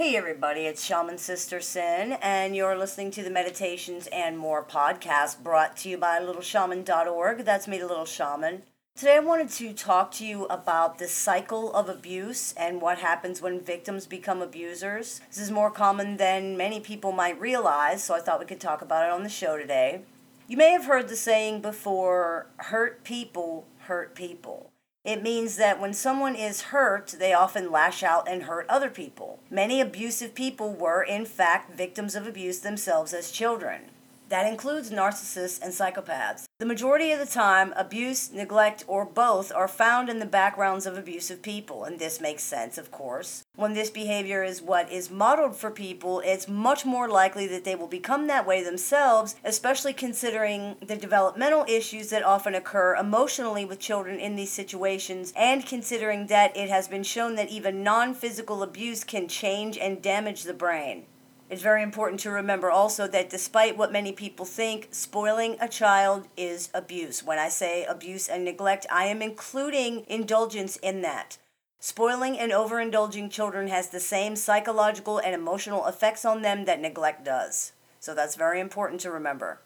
Hey everybody, it's Shaman Sister Sin, and you're listening to the Meditations and More podcast brought to you by littleshaman.org. That's me, the Little Shaman. Today I wanted to talk to you about the cycle of abuse and what happens when victims become abusers. This is more common than many people might realize, so I thought we could talk about it on the show today. You may have heard the saying before hurt people hurt people. It means that when someone is hurt, they often lash out and hurt other people. Many abusive people were, in fact, victims of abuse themselves as children. That includes narcissists and psychopaths. The majority of the time, abuse, neglect, or both are found in the backgrounds of abusive people, and this makes sense, of course. When this behavior is what is modeled for people, it's much more likely that they will become that way themselves, especially considering the developmental issues that often occur emotionally with children in these situations, and considering that it has been shown that even non physical abuse can change and damage the brain. It's very important to remember also that despite what many people think, spoiling a child is abuse. When I say abuse and neglect, I am including indulgence in that. Spoiling and overindulging children has the same psychological and emotional effects on them that neglect does. So that's very important to remember.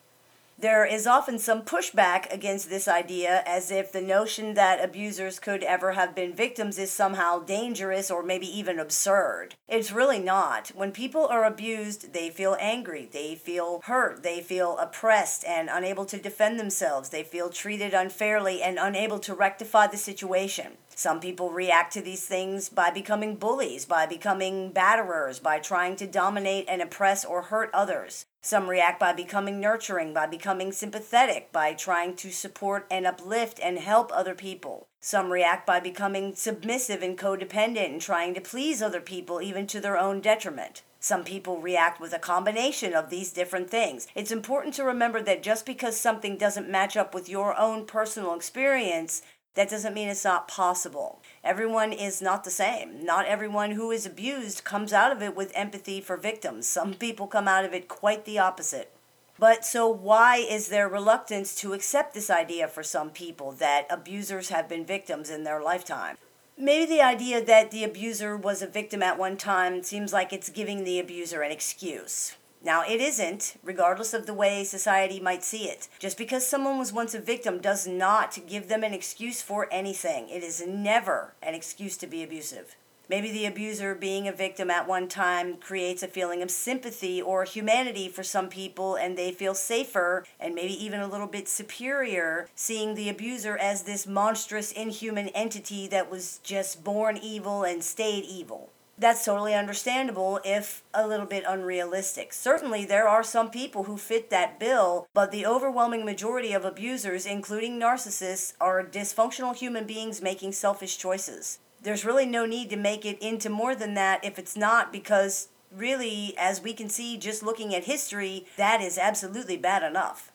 There is often some pushback against this idea as if the notion that abusers could ever have been victims is somehow dangerous or maybe even absurd. It's really not. When people are abused, they feel angry, they feel hurt, they feel oppressed and unable to defend themselves, they feel treated unfairly and unable to rectify the situation. Some people react to these things by becoming bullies, by becoming batterers, by trying to dominate and oppress or hurt others. Some react by becoming nurturing, by becoming sympathetic, by trying to support and uplift and help other people. Some react by becoming submissive and codependent and trying to please other people, even to their own detriment. Some people react with a combination of these different things. It's important to remember that just because something doesn't match up with your own personal experience that doesn't mean it's not possible. Everyone is not the same. Not everyone who is abused comes out of it with empathy for victims. Some people come out of it quite the opposite. But so, why is there reluctance to accept this idea for some people that abusers have been victims in their lifetime? Maybe the idea that the abuser was a victim at one time seems like it's giving the abuser an excuse. Now, it isn't, regardless of the way society might see it. Just because someone was once a victim does not give them an excuse for anything. It is never an excuse to be abusive. Maybe the abuser being a victim at one time creates a feeling of sympathy or humanity for some people, and they feel safer and maybe even a little bit superior seeing the abuser as this monstrous, inhuman entity that was just born evil and stayed evil that's totally understandable if a little bit unrealistic. Certainly, there are some people who fit that bill, but the overwhelming majority of abusers, including narcissists, are dysfunctional human beings making selfish choices. There's really no need to make it into more than that if it's not, because really, as we can see just looking at history, that is absolutely bad enough.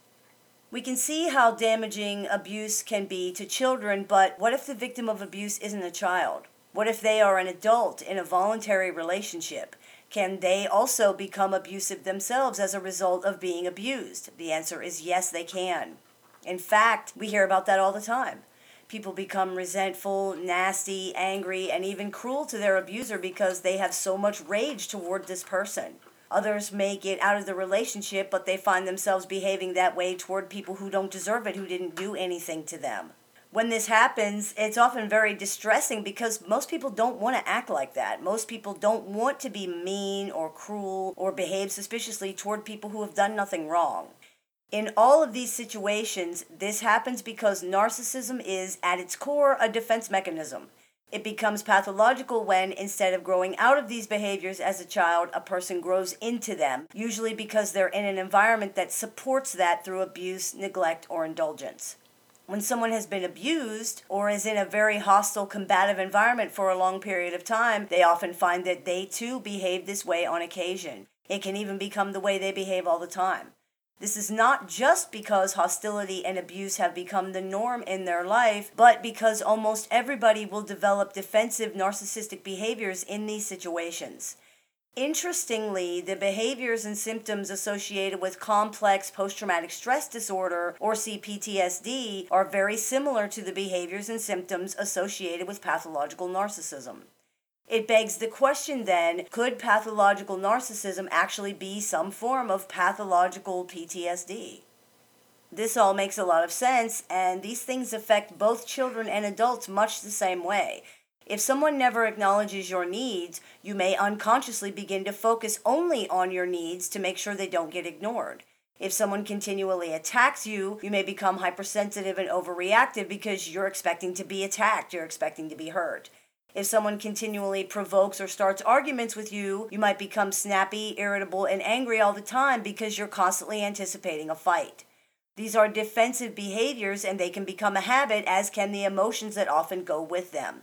We can see how damaging abuse can be to children, but what if the victim of abuse isn't a child? What if they are an adult in a voluntary relationship? Can they also become abusive themselves as a result of being abused? The answer is yes, they can. In fact, we hear about that all the time. People become resentful, nasty, angry, and even cruel to their abuser because they have so much rage toward this person. Others may get out of the relationship, but they find themselves behaving that way toward people who don't deserve it, who didn't do anything to them when this happens, it's often very distressing because most people don't want to act like that. Most people don't want to be mean or cruel or behave suspiciously toward people who have done nothing wrong. In all of these situations, this happens because narcissism is, at its core, a defense mechanism. It becomes pathological when, instead of growing out of these behaviors as a child, a person grows into them, usually because they're in an environment that supports that through abuse, neglect, or indulgence when someone has been abused or is in a very hostile, combative environment for a long period of time, they often find that they too behave this way on occasion. It can even become the way they behave all the time. This is not just because hostility and abuse have become the norm in their life, but because almost everybody will develop defensive narcissistic behaviors in these situations. Interestingly, the behaviors and symptoms associated with complex post traumatic stress disorder, or CPTSD, are very similar to the behaviors and symptoms associated with pathological narcissism. It begs the question then could pathological narcissism actually be some form of pathological PTSD? This all makes a lot of sense, and these things affect both children and adults much the same way. If someone never acknowledges your needs, you may unconsciously begin to focus only on your needs to make sure they don't get ignored. If someone continually attacks you, you may become hypersensitive and overreactive because you're expecting to be attacked, you're expecting to be hurt. If someone continually provokes or starts arguments with you, you might become snappy, irritable, and angry all the time because you're constantly anticipating a fight. These are defensive behaviors and they can become a habit, as can the emotions that often go with them.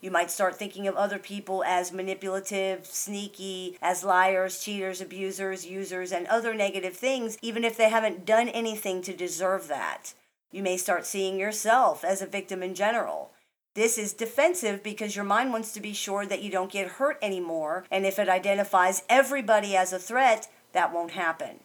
You might start thinking of other people as manipulative, sneaky, as liars, cheaters, abusers, users, and other negative things, even if they haven't done anything to deserve that. You may start seeing yourself as a victim in general. This is defensive because your mind wants to be sure that you don't get hurt anymore, and if it identifies everybody as a threat, that won't happen.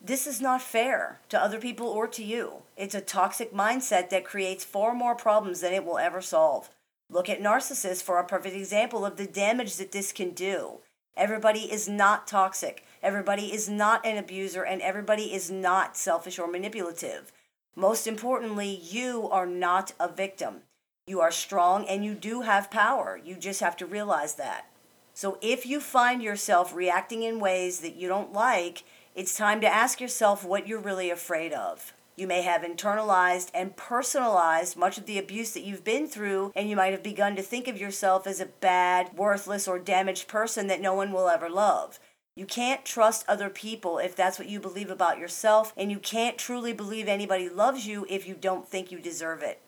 This is not fair to other people or to you. It's a toxic mindset that creates far more problems than it will ever solve. Look at narcissists for a perfect example of the damage that this can do. Everybody is not toxic. Everybody is not an abuser, and everybody is not selfish or manipulative. Most importantly, you are not a victim. You are strong and you do have power. You just have to realize that. So if you find yourself reacting in ways that you don't like, it's time to ask yourself what you're really afraid of. You may have internalized and personalized much of the abuse that you've been through, and you might have begun to think of yourself as a bad, worthless, or damaged person that no one will ever love. You can't trust other people if that's what you believe about yourself, and you can't truly believe anybody loves you if you don't think you deserve it.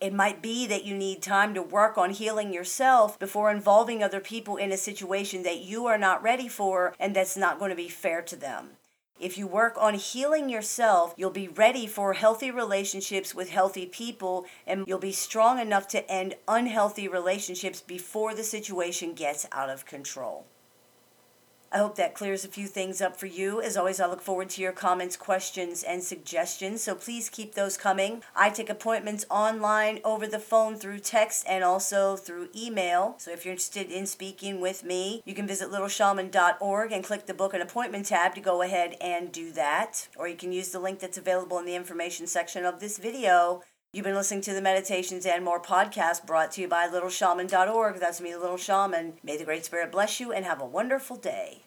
It might be that you need time to work on healing yourself before involving other people in a situation that you are not ready for and that's not going to be fair to them. If you work on healing yourself, you'll be ready for healthy relationships with healthy people and you'll be strong enough to end unhealthy relationships before the situation gets out of control. I hope that clears a few things up for you. As always, I look forward to your comments, questions, and suggestions, so please keep those coming. I take appointments online, over the phone, through text, and also through email. So if you're interested in speaking with me, you can visit littleshaman.org and click the book an appointment tab to go ahead and do that. Or you can use the link that's available in the information section of this video You've been listening to the Meditations and More podcast brought to you by littleshaman.org. That's me, Little Shaman. May the Great Spirit bless you and have a wonderful day.